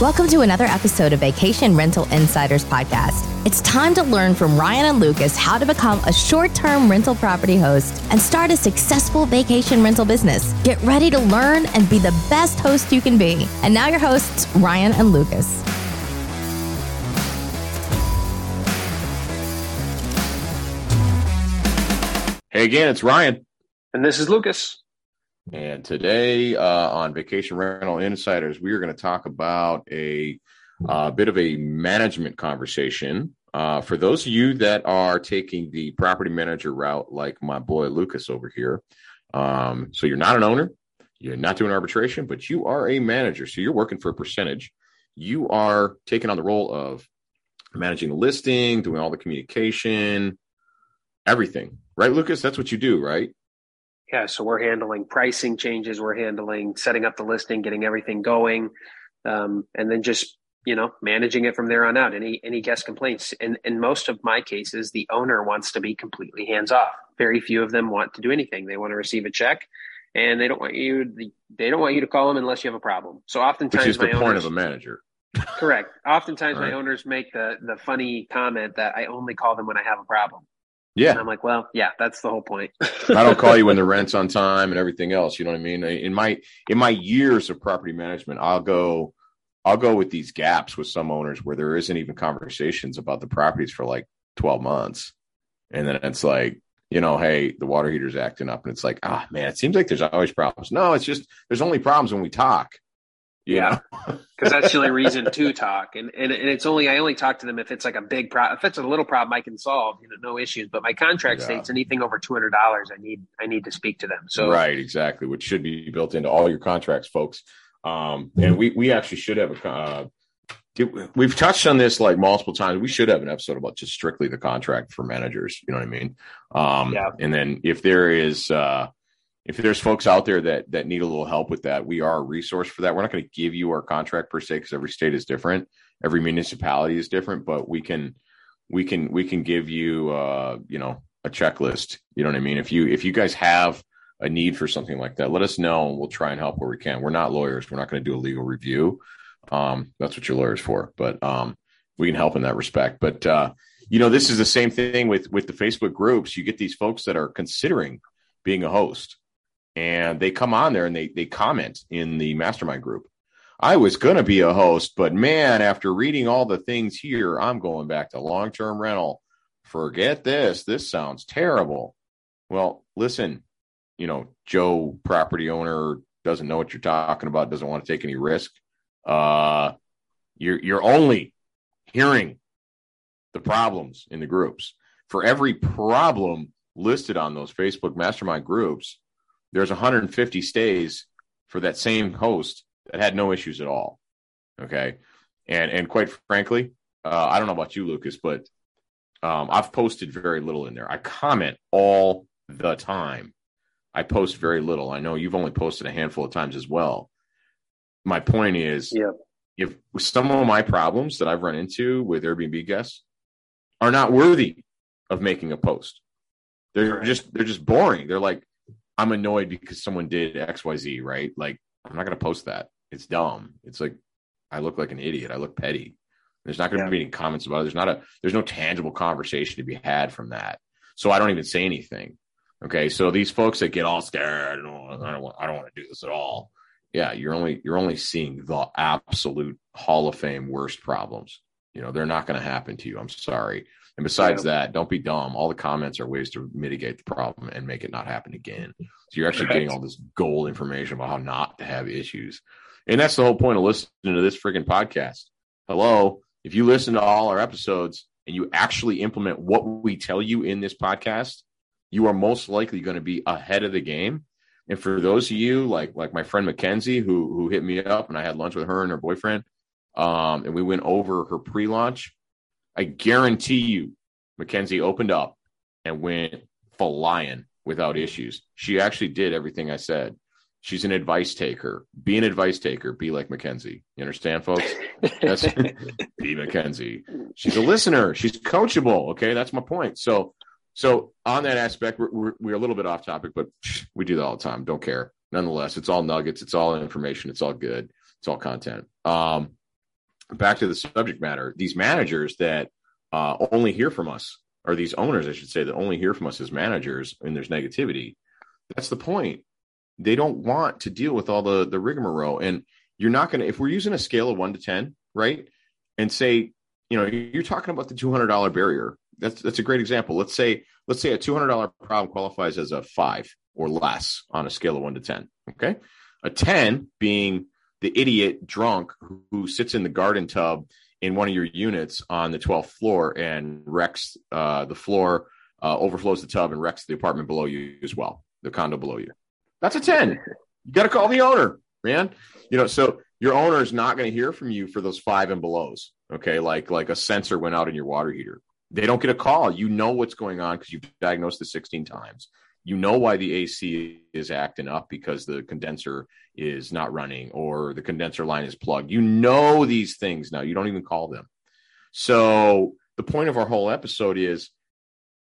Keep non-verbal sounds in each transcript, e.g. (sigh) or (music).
Welcome to another episode of Vacation Rental Insiders Podcast. It's time to learn from Ryan and Lucas how to become a short term rental property host and start a successful vacation rental business. Get ready to learn and be the best host you can be. And now, your hosts, Ryan and Lucas. Hey again, it's Ryan. And this is Lucas. And today uh, on Vacation Rental Insiders, we are going to talk about a uh, bit of a management conversation. Uh, for those of you that are taking the property manager route, like my boy Lucas over here, um, so you're not an owner, you're not doing arbitration, but you are a manager. So you're working for a percentage. You are taking on the role of managing the listing, doing all the communication, everything. Right, Lucas? That's what you do, right? Yeah, so we're handling pricing changes, we're handling setting up the listing, getting everything going, um, and then just you know managing it from there on out. Any any guest complaints, and in most of my cases, the owner wants to be completely hands off. Very few of them want to do anything. They want to receive a check, and they don't want you. They don't want you to call them unless you have a problem. So oftentimes, which is the point of a manager. correct. Oftentimes, right. my owners make the the funny comment that I only call them when I have a problem. Yeah. And I'm like, well, yeah, that's the whole point. (laughs) I don't call you when the (laughs) rent's on time and everything else. You know what I mean? In my in my years of property management, I'll go I'll go with these gaps with some owners where there isn't even conversations about the properties for like 12 months. And then it's like, you know, hey, the water heater's acting up. And it's like, ah, man, it seems like there's always problems. No, it's just there's only problems when we talk. Yeah, (laughs) because that's the only reason to talk, and, and and it's only I only talk to them if it's like a big problem. If it's a little problem, I can solve, you know, no issues. But my contract yeah. states anything over two hundred dollars, I need I need to speak to them. So right, exactly, which should be built into all your contracts, folks. Um, and we we actually should have a. Uh, we've touched on this like multiple times. We should have an episode about just strictly the contract for managers. You know what I mean? Um, yeah. And then if there is. Uh, if there's folks out there that that need a little help with that, we are a resource for that. We're not going to give you our contract per se because every state is different, every municipality is different, but we can we can we can give you uh, you know a checklist. You know what I mean? If you if you guys have a need for something like that, let us know and we'll try and help where we can. We're not lawyers. We're not going to do a legal review. Um, that's what your lawyer's for, but um, we can help in that respect. But uh, you know, this is the same thing with with the Facebook groups. You get these folks that are considering being a host and they come on there and they they comment in the mastermind group. I was going to be a host, but man, after reading all the things here, I'm going back to long term rental. Forget this. This sounds terrible. Well, listen, you know, Joe, property owner, doesn't know what you're talking about, doesn't want to take any risk. Uh, you're you're only hearing the problems in the groups. For every problem listed on those Facebook mastermind groups, there's 150 stays for that same host that had no issues at all. Okay. And, and quite frankly, uh, I don't know about you, Lucas, but um, I've posted very little in there. I comment all the time. I post very little. I know you've only posted a handful of times as well. My point is, yep. if some of my problems that I've run into with Airbnb guests are not worthy of making a post, they're right. just they're just boring. They're like I'm annoyed because someone did XYZ, right? Like, I'm not going to post that. It's dumb. It's like, I look like an idiot. I look petty. There's not going to yeah. be any comments about it. There's not a, there's no tangible conversation to be had from that. So I don't even say anything. Okay. So these folks that get all scared, and oh, I don't want, I don't want to do this at all. Yeah. You're only, you're only seeing the absolute hall of fame worst problems. You know, they're not going to happen to you. I'm sorry. And besides yeah. that, don't be dumb. All the comments are ways to mitigate the problem and make it not happen again. So you're actually right. getting all this gold information about how not to have issues. And that's the whole point of listening to this freaking podcast. Hello. If you listen to all our episodes and you actually implement what we tell you in this podcast, you are most likely going to be ahead of the game. And for those of you like like my friend Mackenzie who who hit me up and I had lunch with her and her boyfriend, um, and we went over her pre-launch I guarantee you, Mackenzie opened up and went flying without issues. She actually did everything I said. She's an advice taker. Be an advice taker. Be like Mackenzie. You understand, folks? That's (laughs) be Mackenzie. She's a listener. She's coachable. Okay, that's my point. So, so on that aspect, we're, we're, we're a little bit off topic, but we do that all the time. Don't care. Nonetheless, it's all nuggets. It's all information. It's all good. It's all content. Um, back to the subject matter, these managers that uh, only hear from us, or these owners, I should say, that only hear from us as managers, and there's negativity. That's the point. They don't want to deal with all the the rigmarole, and you're not going to. If we're using a scale of one to ten, right, and say, you know, you're talking about the two hundred dollar barrier. That's that's a great example. Let's say let's say a two hundred dollar problem qualifies as a five or less on a scale of one to ten. Okay, a ten being the idiot drunk who sits in the garden tub in one of your units on the 12th floor and wrecks uh, the floor, uh, overflows the tub and wrecks the apartment below you as well, the condo below you. That's a 10. You got to call the owner, man. You know, so your owner is not going to hear from you for those five and belows. Okay. Like, like a sensor went out in your water heater. They don't get a call. You know what's going on because you've diagnosed it 16 times you know why the AC is acting up because the condenser is not running or the condenser line is plugged. You know these things now. You don't even call them. So the point of our whole episode is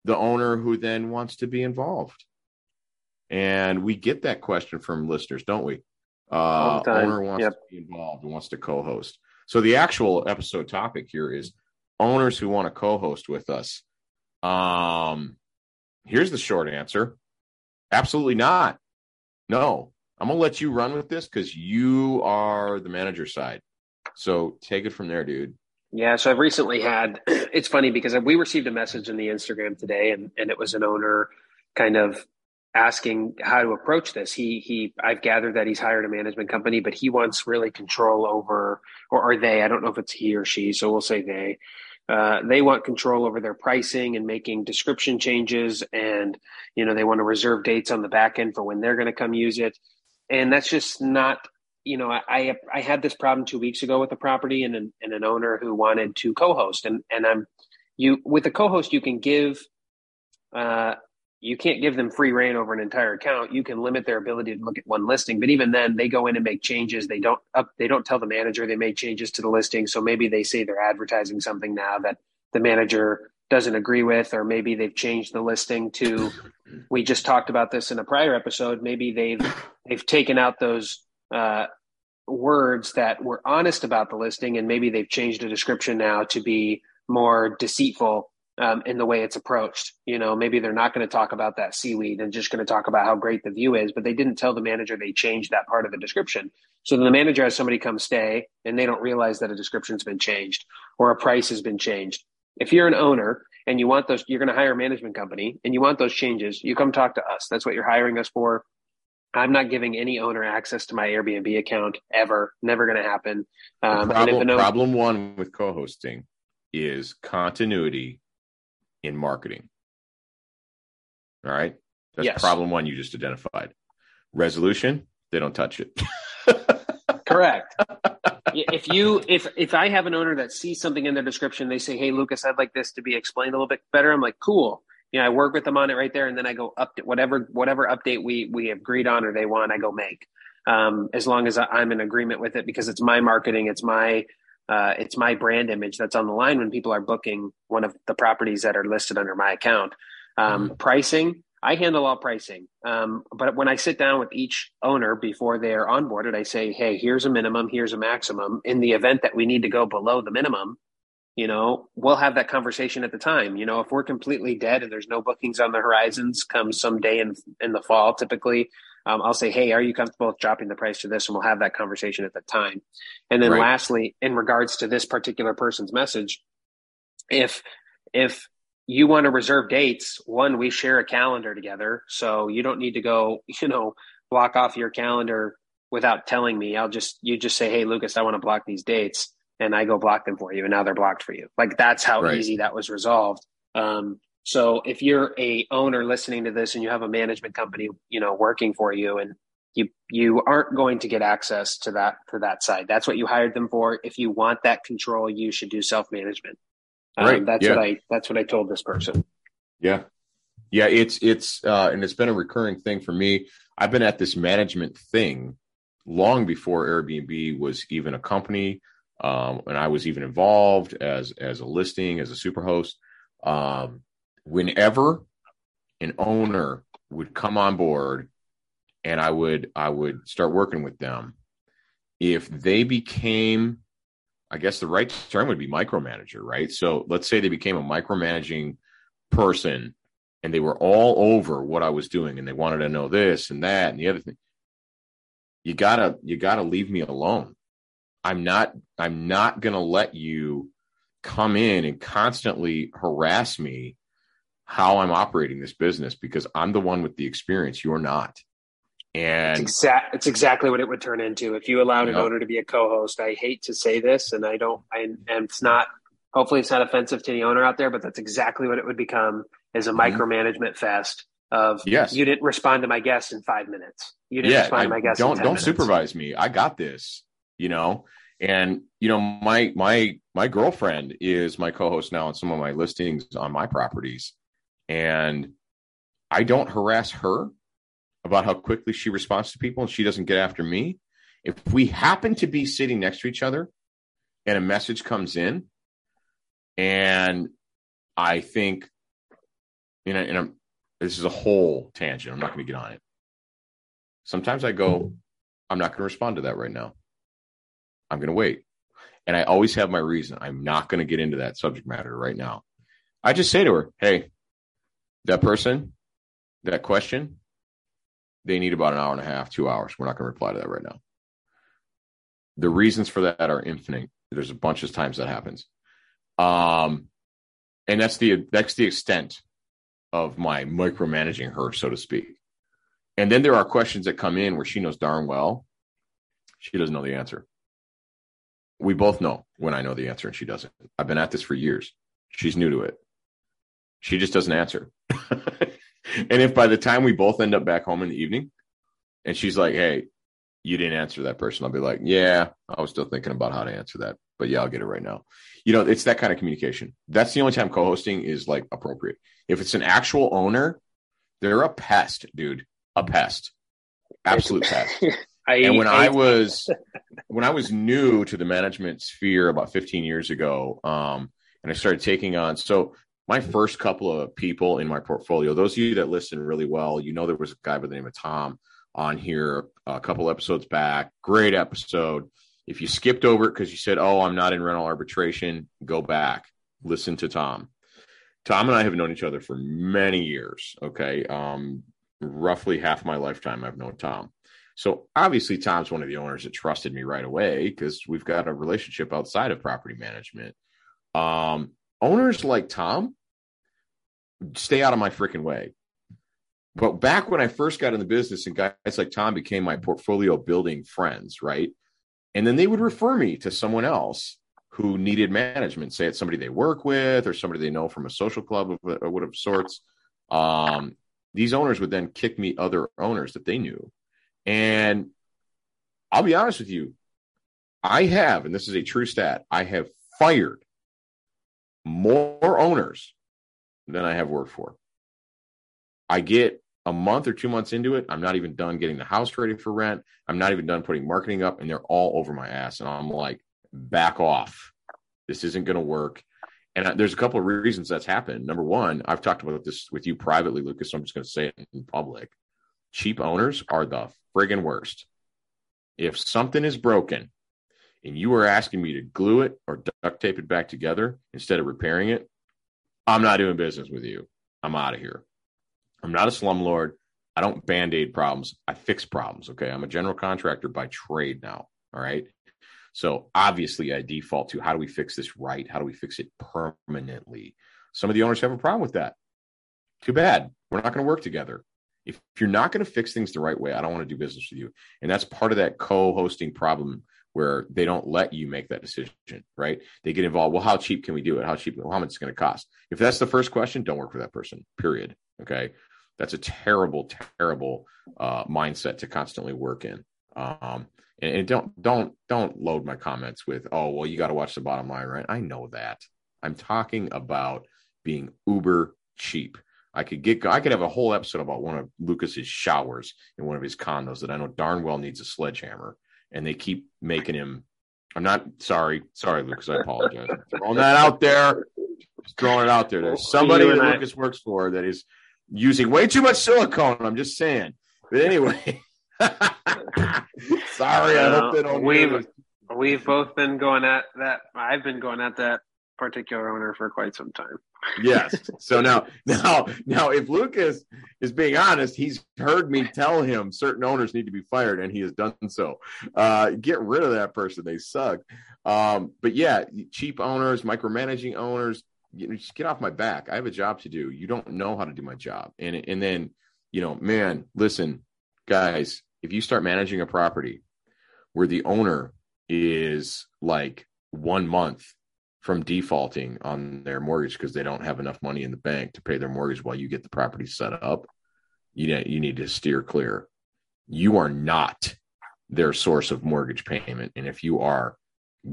the owner who then wants to be involved. And we get that question from listeners, don't we? Uh, owner wants yep. to be involved and wants to co-host. So the actual episode topic here is owners who want to co-host with us. Um, here's the short answer Absolutely not. No, I'm to let you run with this because you are the manager side. So take it from there, dude. Yeah. So I've recently had, (clears throat) it's funny because we received a message in the Instagram today and, and it was an owner kind of asking how to approach this. He, he, I've gathered that he's hired a management company, but he wants really control over, or are they, I don't know if it's he or she. So we'll say they, uh, they want control over their pricing and making description changes and you know they want to reserve dates on the back end for when they're going to come use it. And that's just not you know i i had this problem two weeks ago with a property and an, and an owner who wanted to co-host. And and i'm you with a co-host you can give uh you can't give them free rein over an entire account. You can limit their ability to look at one listing, but even then, they go in and make changes. They don't up, they don't tell the manager they made changes to the listing. So maybe they say they're advertising something now that the manager doesn't agree with, or maybe they've changed the listing to. We just talked about this in a prior episode. Maybe they've they've taken out those uh, words that were honest about the listing, and maybe they've changed the description now to be more deceitful um, in the way it's approached. You know, maybe they're not going to talk about that seaweed and just going to talk about how great the view is, but they didn't tell the manager they changed that part of the description. So then the manager has somebody come stay and they don't realize that a description's been changed or a price has been changed. If you're an owner and you want those, you're going to hire a management company and you want those changes, you come talk to us. That's what you're hiring us for. I'm not giving any owner access to my Airbnb account ever. Never going to happen. Um, problem, problem one with co-hosting is continuity in marketing. All right. That's yes. problem one you just identified. Resolution, they don't touch it. (laughs) Correct. if you if if I have an owner that sees something in their description, they say, "Hey, Lucas, I'd like this to be explained a little bit better." I'm like, "Cool." You know, I work with them on it right there, and then I go update whatever whatever update we we agreed on or they want. I go make um, as long as I'm in agreement with it because it's my marketing, it's my uh, it's my brand image that's on the line when people are booking one of the properties that are listed under my account. Um, mm-hmm. Pricing, I handle all pricing. Um, but when I sit down with each owner before they're onboarded, I say, hey, here's a minimum, here's a maximum. In the event that we need to go below the minimum, you know, we'll have that conversation at the time. You know, if we're completely dead and there's no bookings on the horizons come some day in in the fall, typically um, I'll say, hey, are you comfortable with dropping the price to this? And we'll have that conversation at the time. And then right. lastly, in regards to this particular person's message, if if you want to reserve dates, one, we share a calendar together. So you don't need to go, (laughs) you know, block off your calendar without telling me. I'll just you just say, Hey, Lucas, I want to block these dates. And I go block them for you. And now they're blocked for you. Like that's how right. easy that was resolved. Um, so if you're a owner listening to this and you have a management company, you know, working for you and you you aren't going to get access to that to that side. That's what you hired them for. If you want that control, you should do self-management. Um, right. That's yeah. what I that's what I told this person. Yeah. Yeah, it's it's uh and it's been a recurring thing for me. I've been at this management thing long before Airbnb was even a company. Um, and I was even involved as as a listing, as a superhost. Um, whenever an owner would come on board and I would I would start working with them, if they became I guess the right term would be micromanager, right? So let's say they became a micromanaging person and they were all over what I was doing and they wanted to know this and that and the other thing. You gotta, you gotta leave me alone. I'm not, I'm not to let you come in and constantly harass me how I'm operating this business because I'm the one with the experience. You're not. And it's, exact, it's exactly what it would turn into if you allowed an owner to be a co-host. I hate to say this, and I don't, I, and it's not. Hopefully, it's not offensive to the owner out there, but that's exactly what it would become: is a mm-hmm. micromanagement fest of yes. You didn't respond to my guest in five minutes. You didn't yeah, respond I, to my guest. Don't don't minutes. supervise me. I got this. You know, and you know my my my girlfriend is my co-host now on some of my listings on my properties, and I don't harass her about how quickly she responds to people and she doesn't get after me. If we happen to be sitting next to each other and a message comes in, and I think, in a, in a this is a whole tangent. I'm not going to get on it. Sometimes I go, I'm not going to respond to that right now. I'm going to wait. And I always have my reason. I'm not going to get into that subject matter right now. I just say to her, hey, that person, that question, they need about an hour and a half, two hours. We're not going to reply to that right now. The reasons for that are infinite. There's a bunch of times that happens. Um, and that's the that's the extent of my micromanaging her, so to speak. And then there are questions that come in where she knows darn well she doesn't know the answer. We both know when I know the answer and she doesn't. I've been at this for years. She's new to it. She just doesn't answer. (laughs) and if by the time we both end up back home in the evening and she's like, hey, you didn't answer that person, I'll be like, yeah, I was still thinking about how to answer that. But yeah, I'll get it right now. You know, it's that kind of communication. That's the only time co hosting is like appropriate. If it's an actual owner, they're a pest, dude. A pest. Absolute pest. (laughs) I, and when I, I was (laughs) when I was new to the management sphere about 15 years ago, um, and I started taking on so my first couple of people in my portfolio, those of you that listen really well, you know there was a guy by the name of Tom on here a couple episodes back. Great episode. If you skipped over it because you said, "Oh, I'm not in rental arbitration," go back, listen to Tom. Tom and I have known each other for many years. Okay, um, roughly half my lifetime I've known Tom. So obviously, Tom's one of the owners that trusted me right away because we've got a relationship outside of property management. Um, owners like Tom stay out of my freaking way. But back when I first got in the business and guys like Tom became my portfolio building friends, right? And then they would refer me to someone else who needed management, say it's somebody they work with or somebody they know from a social club of, of, of sorts. Um, these owners would then kick me other owners that they knew. And I'll be honest with you, I have, and this is a true stat, I have fired more owners than I have worked for. I get a month or two months into it. I'm not even done getting the house ready for rent. I'm not even done putting marketing up, and they're all over my ass. And I'm like, back off. This isn't going to work. And there's a couple of reasons that's happened. Number one, I've talked about this with you privately, Lucas. So I'm just going to say it in public. Cheap owners are the friggin' worst. If something is broken and you are asking me to glue it or duct tape it back together instead of repairing it, I'm not doing business with you. I'm out of here. I'm not a slumlord. I don't band aid problems. I fix problems. Okay. I'm a general contractor by trade now. All right. So obviously, I default to how do we fix this right? How do we fix it permanently? Some of the owners have a problem with that. Too bad. We're not going to work together. If you're not going to fix things the right way, I don't want to do business with you. And that's part of that co hosting problem where they don't let you make that decision, right? They get involved. Well, how cheap can we do it? How cheap? How much is going to cost? If that's the first question, don't work for that person. Period. Okay, that's a terrible, terrible uh, mindset to constantly work in. Um, and, and don't don't don't load my comments with, oh, well, you got to watch the bottom line, right? I know that. I'm talking about being uber cheap. I could get I could have a whole episode about one of Lucas's showers in one of his condos that I know darn well needs a sledgehammer and they keep making him. I'm not sorry, sorry, Lucas. I apologize. throwing that out there. Just throwing it out there. There's somebody that I... Lucas works for that is using way too much silicone. I'm just saying. But anyway, (laughs) sorry. I hope they don't. We've We've both been going at that. I've been going at that particular owner for quite some time. (laughs) yes. So now, now, now, if Lucas is being honest, he's heard me tell him certain owners need to be fired, and he has done so. Uh, get rid of that person; they suck. Um, but yeah, cheap owners, micromanaging owners, you know, just get off my back. I have a job to do. You don't know how to do my job, and and then you know, man, listen, guys, if you start managing a property where the owner is like one month from defaulting on their mortgage because they don't have enough money in the bank to pay their mortgage while you get the property set up, you know, you need to steer clear. You are not their source of mortgage payment. And if you are,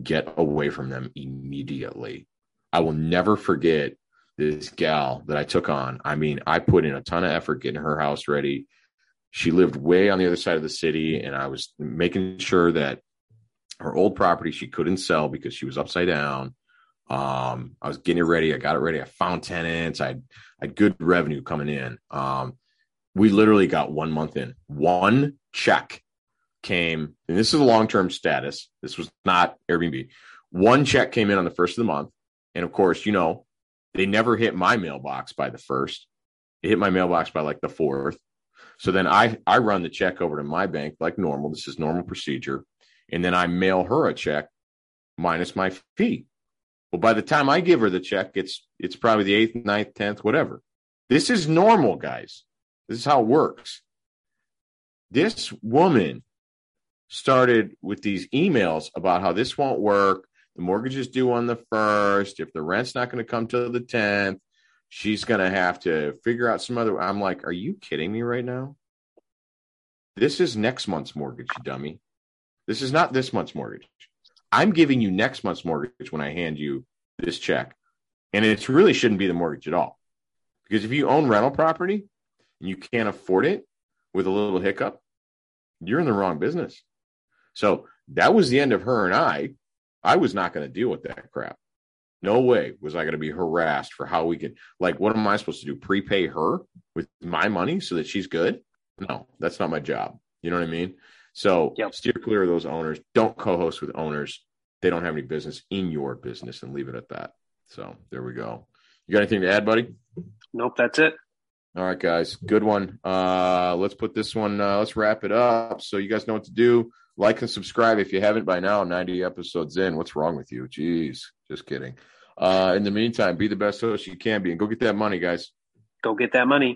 get away from them immediately. I will never forget this gal that I took on. I mean, I put in a ton of effort getting her house ready. She lived way on the other side of the city, and I was making sure that her old property she couldn't sell because she was upside down. Um, I was getting it ready. I got it ready. I found tenants. I had, good revenue coming in. Um, we literally got one month in. One check came, and this is a long term status. This was not Airbnb. One check came in on the first of the month. And of course, you know, they never hit my mailbox by the first. It hit my mailbox by like the fourth. So then I I run the check over to my bank like normal. This is normal procedure, and then I mail her a check minus my fee. Well, by the time I give her the check, it's it's probably the eighth, ninth, tenth, whatever. This is normal, guys. This is how it works. This woman started with these emails about how this won't work. The mortgage is due on the first. If the rent's not going to come till the tenth, she's going to have to figure out some other. I'm like, are you kidding me right now? This is next month's mortgage, dummy. This is not this month's mortgage. I'm giving you next month's mortgage when I hand you this check. And it really shouldn't be the mortgage at all. Because if you own rental property and you can't afford it with a little hiccup, you're in the wrong business. So that was the end of her and I. I was not going to deal with that crap. No way was I going to be harassed for how we could, like, what am I supposed to do? Prepay her with my money so that she's good? No, that's not my job. You know what I mean? So yep. steer clear of those owners. Don't co-host with owners. They don't have any business in your business and leave it at that. So there we go. You got anything to add, buddy? Nope, that's it. All right, guys. Good one. Uh, let's put this one, uh, let's wrap it up. So you guys know what to do. Like and subscribe if you haven't by now. 90 episodes in. What's wrong with you? Jeez. Just kidding. Uh, in the meantime, be the best host you can be and go get that money, guys. Go get that money.